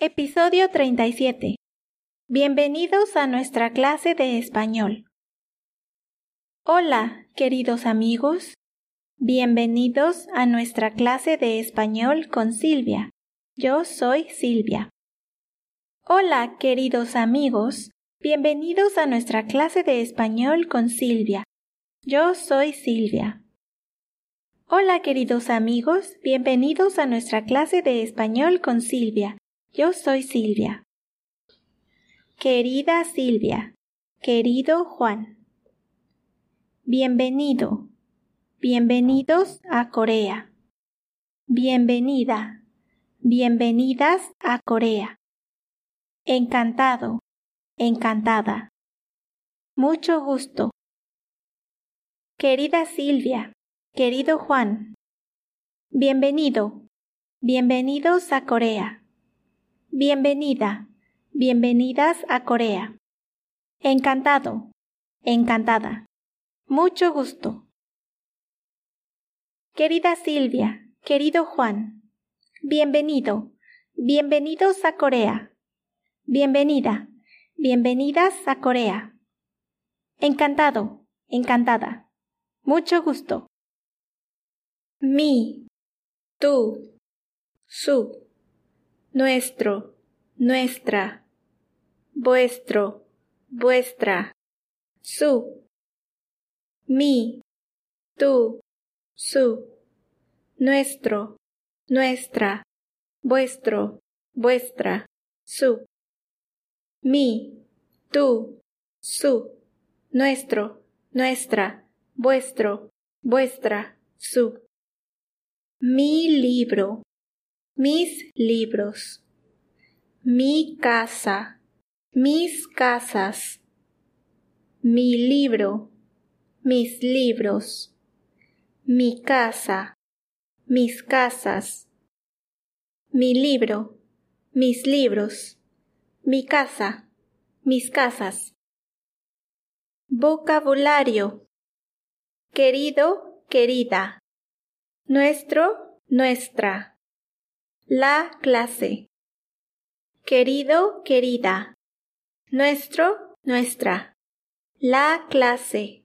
Episodio 37. Bienvenidos a nuestra clase de español. Hola, queridos amigos. Bienvenidos a nuestra clase de español con Silvia. Yo soy Silvia. Hola, queridos amigos. Bienvenidos a nuestra clase de español con Silvia. Yo soy Silvia. Hola, queridos amigos. Bienvenidos a nuestra clase de español con Silvia. Yo soy Silvia. Querida Silvia, querido Juan. Bienvenido. Bienvenidos a Corea. Bienvenida. Bienvenidas a Corea. Encantado. Encantada. Mucho gusto. Querida Silvia, querido Juan. Bienvenido. Bienvenidos a Corea. Bienvenida, bienvenidas a Corea. Encantado, encantada. Mucho gusto. Querida Silvia, querido Juan, bienvenido, bienvenidos a Corea. Bienvenida, bienvenidas a Corea. Encantado, encantada. Mucho gusto. Mi, tú, su nuestro, nuestra, vuestro, vuestra, su, mi, tú, su, nuestro, nuestra, vuestro, vuestra, su, mi, tú, su, nuestro, nuestra, vuestro, vuestra, su. Mi libro, mis libros, mi casa, mis casas, mi libro, mis libros, mi casa, mis casas, mi libro, mis libros, mi casa, mis casas. Vocabulario. Querido, querida. Nuestro, nuestra. La clase. Querido, querida. Nuestro, nuestra. La clase.